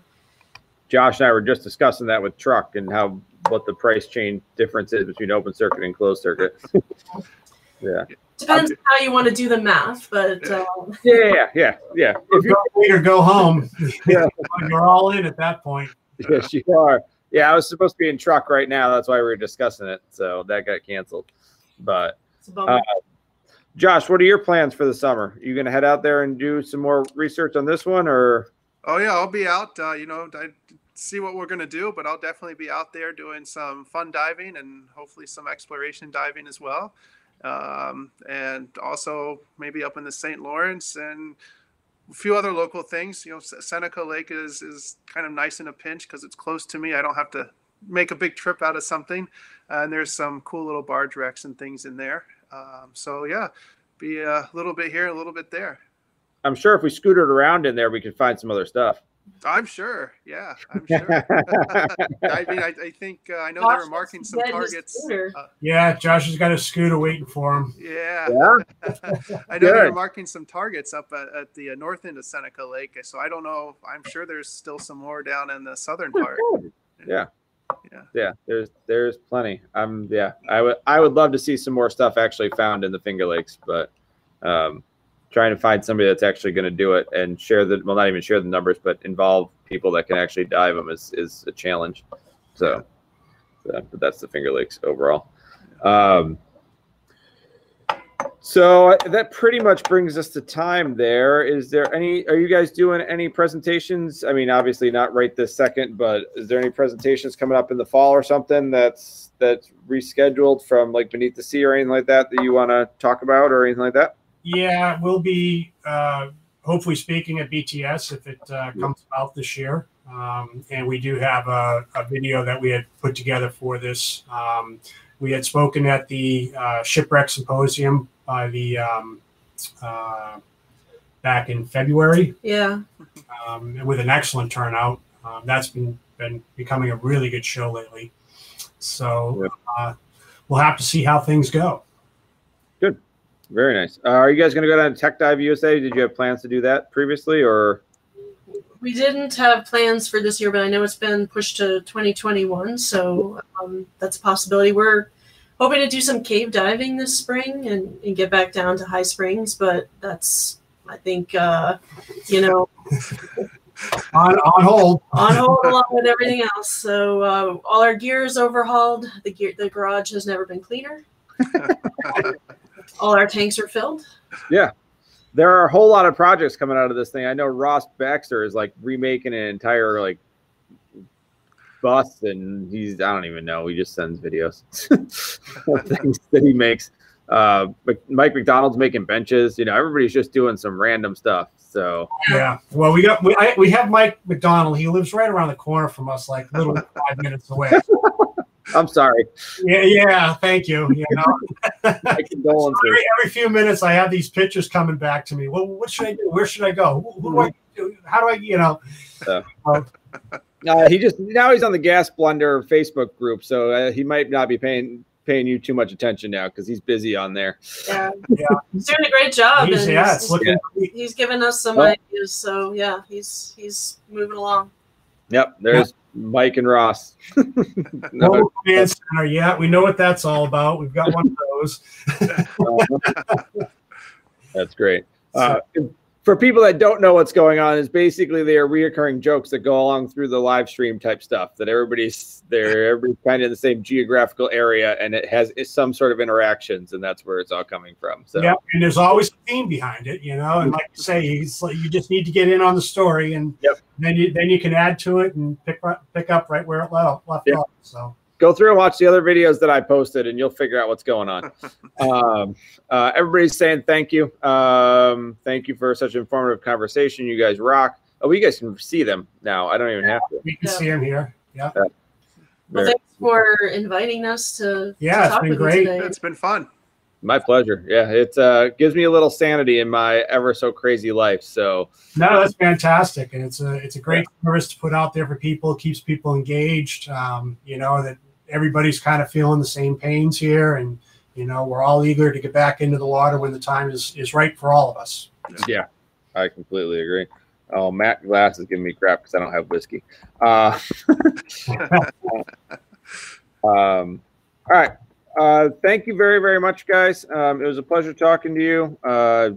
Josh and I were just discussing that with Truk and how what the price change difference is between open circuit and closed circuit. (laughs) yeah. depends on how you want to do the math, but um, Yeah, yeah, yeah, yeah. If you, Go big or go home. (laughs) Yeah. You're all in at that point. yes, you are. Yeah, I was supposed to be in Truk right now. That's why we were discussing it. So that got canceled. But it's a bummer. uh, Josh, what are your plans for the summer? Are you going to head out there and do some more research on this one, or Oh yeah, I'll be out. Uh, you know, I see what we're gonna do, but I'll definitely be out there doing some fun diving and hopefully some exploration diving as well. Um, and also maybe up in the St. Lawrence and a few other local things. You know, Seneca Lake is is kind of nice in a pinch because it's close to me. I don't have to make a big trip out of something. and there's some cool little barge wrecks and things in there. Um, so yeah, be a little bit here, a little bit there. I'm sure if we scooted around in there, we could find some other stuff. I'm sure. Yeah, I'm sure. (laughs) I mean, I, I think uh, I know they Josh were marking some to get his targets. Uh, Yeah, Josh has got a scooter waiting for him. yeah, Yeah. (laughs) I know they were marking some targets up at, at the uh, north end of Seneca Lake. So I don't know. I'm sure there's still some more down in the southern part. Yeah. Yeah. Yeah, there's there's plenty. I'm yeah, I would I would love to see some more stuff actually found in the Finger Lakes, but um trying to find somebody that's actually going to do it and share the well not even share the numbers but involve people that can actually dive them is is a challenge. So, but that's the Finger Lakes overall. Um so that pretty much brings us to time there. Is there any, are you guys doing any presentations? I mean, obviously not right this second, but is there any presentations coming up in the fall or something that's, that's rescheduled from like Beneath the Sea or anything like that that you want to talk about or anything like that? Yeah, we'll be uh, hopefully speaking at BTS if it uh, comes out this year. Um, and we do have a, a video that we had put together for this. Um, we had spoken at the uh, shipwreck symposium by the um, uh, back in February yeah. um, and with an excellent turnout. Um, that's been been becoming a really good show lately. So Yep. uh, we'll have to see how things go. Very nice. Uh, are you guys going to go down to Tech Dive USA? Did you have plans to do that previously or? We didn't have plans for this year, but I know it's been pushed to 2021, so um, that's a possibility. We're hoping to do some cave diving this spring and, and get back down to High Springs, but that's, I think, uh, you know, (laughs) On on hold. on hold along with everything else. So uh, all our gear is overhauled. The gear, the garage has never been cleaner. (laughs) all our tanks are filled. Yeah. There are a whole lot of projects coming out of this thing. I know Ross Baxter is like remaking an entire like bus, and he's I don't even know. He just sends videos (laughs) of things that he makes. Uh, Mc- Mike McDonald's making benches. You know, everybody's just doing some random stuff. So Yeah. Well, we got we, I, we have Mike McDonald. He lives right around the corner from us, like little five minutes away. (laughs) I'm sorry. Yeah. Yeah. Thank you. You know, My condolences. every, every few minutes I have these pictures coming back to me. Well, what should I do? Where should I go? Who, who do I do? How do I? You know. Uh, he just now he's on the Gas Blunder Facebook group, so uh, he might not be paying paying you too much attention now because he's busy on there. Yeah, (laughs) Yeah. he's doing a great job. He's, and yeah. he's- It's looking. he's given us some Well- ideas. So yeah, he's he's moving along. Yep, there's Mike and Ross. (laughs) no, Command Center. Yeah, we know what that's all about. We've got one of those. (laughs) that's great. Uh, for people that don't know what's going on, is basically they are reoccurring jokes that go along through the live stream type stuff that everybody's there, everybody's kind of in the same geographical area, and it has some sort of interactions, and that's where it's all coming from. So yeah, and there's always a theme behind it, you know. And like you say, it's like you just need to get in on the story, and yep. then you then you can add to it and pick pick up right where it left, left yep. off. So go through and watch the other videos that I posted, and you'll figure out what's going on. (laughs) um, uh, everybody's saying thank you. Um, thank you for such an informative conversation. You guys rock. Oh, you guys can see them now. I don't even have to. We can see them here. Yeah. Uh, well, thanks for inviting us to. Yeah, to it's been great. It's been fun. My pleasure. Yeah, it uh, gives me a little sanity in my ever so crazy life. So no, that's fantastic, and it's a it's a great service to put out there for people. keeps people engaged. Um, you know that everybody's kind of feeling the same pains here, and you know we're all eager to get back into the water when the time is is right for all of us. Yeah, I completely agree. Oh, Matt Glass is giving me crap because I don't have whiskey. Uh, (laughs) (laughs) um, all right. Uh, thank you very, very much, guys. Um, it was a pleasure talking to you. Uh,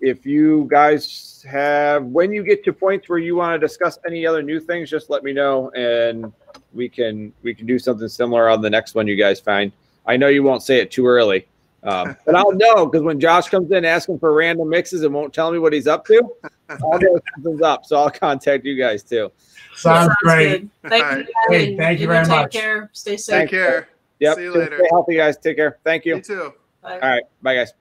if you guys have, when you get to points where you want to discuss any other new things, just let me know, and we can we can do something similar on the next one you guys find. I know you won't say it too early, um, (laughs) but I'll know because when Josh comes in asking for random mixes and won't tell me what he's up to, I'll know (laughs) something's up. So I'll contact you guys too. Sounds, Sounds great. Good. Thank right. you. Hey, thank you very take much. Take care. Stay safe. Take care. Yep. See you later. Stay healthy, guys. Take care. Thank you. You too. Bye. All right. Bye, guys.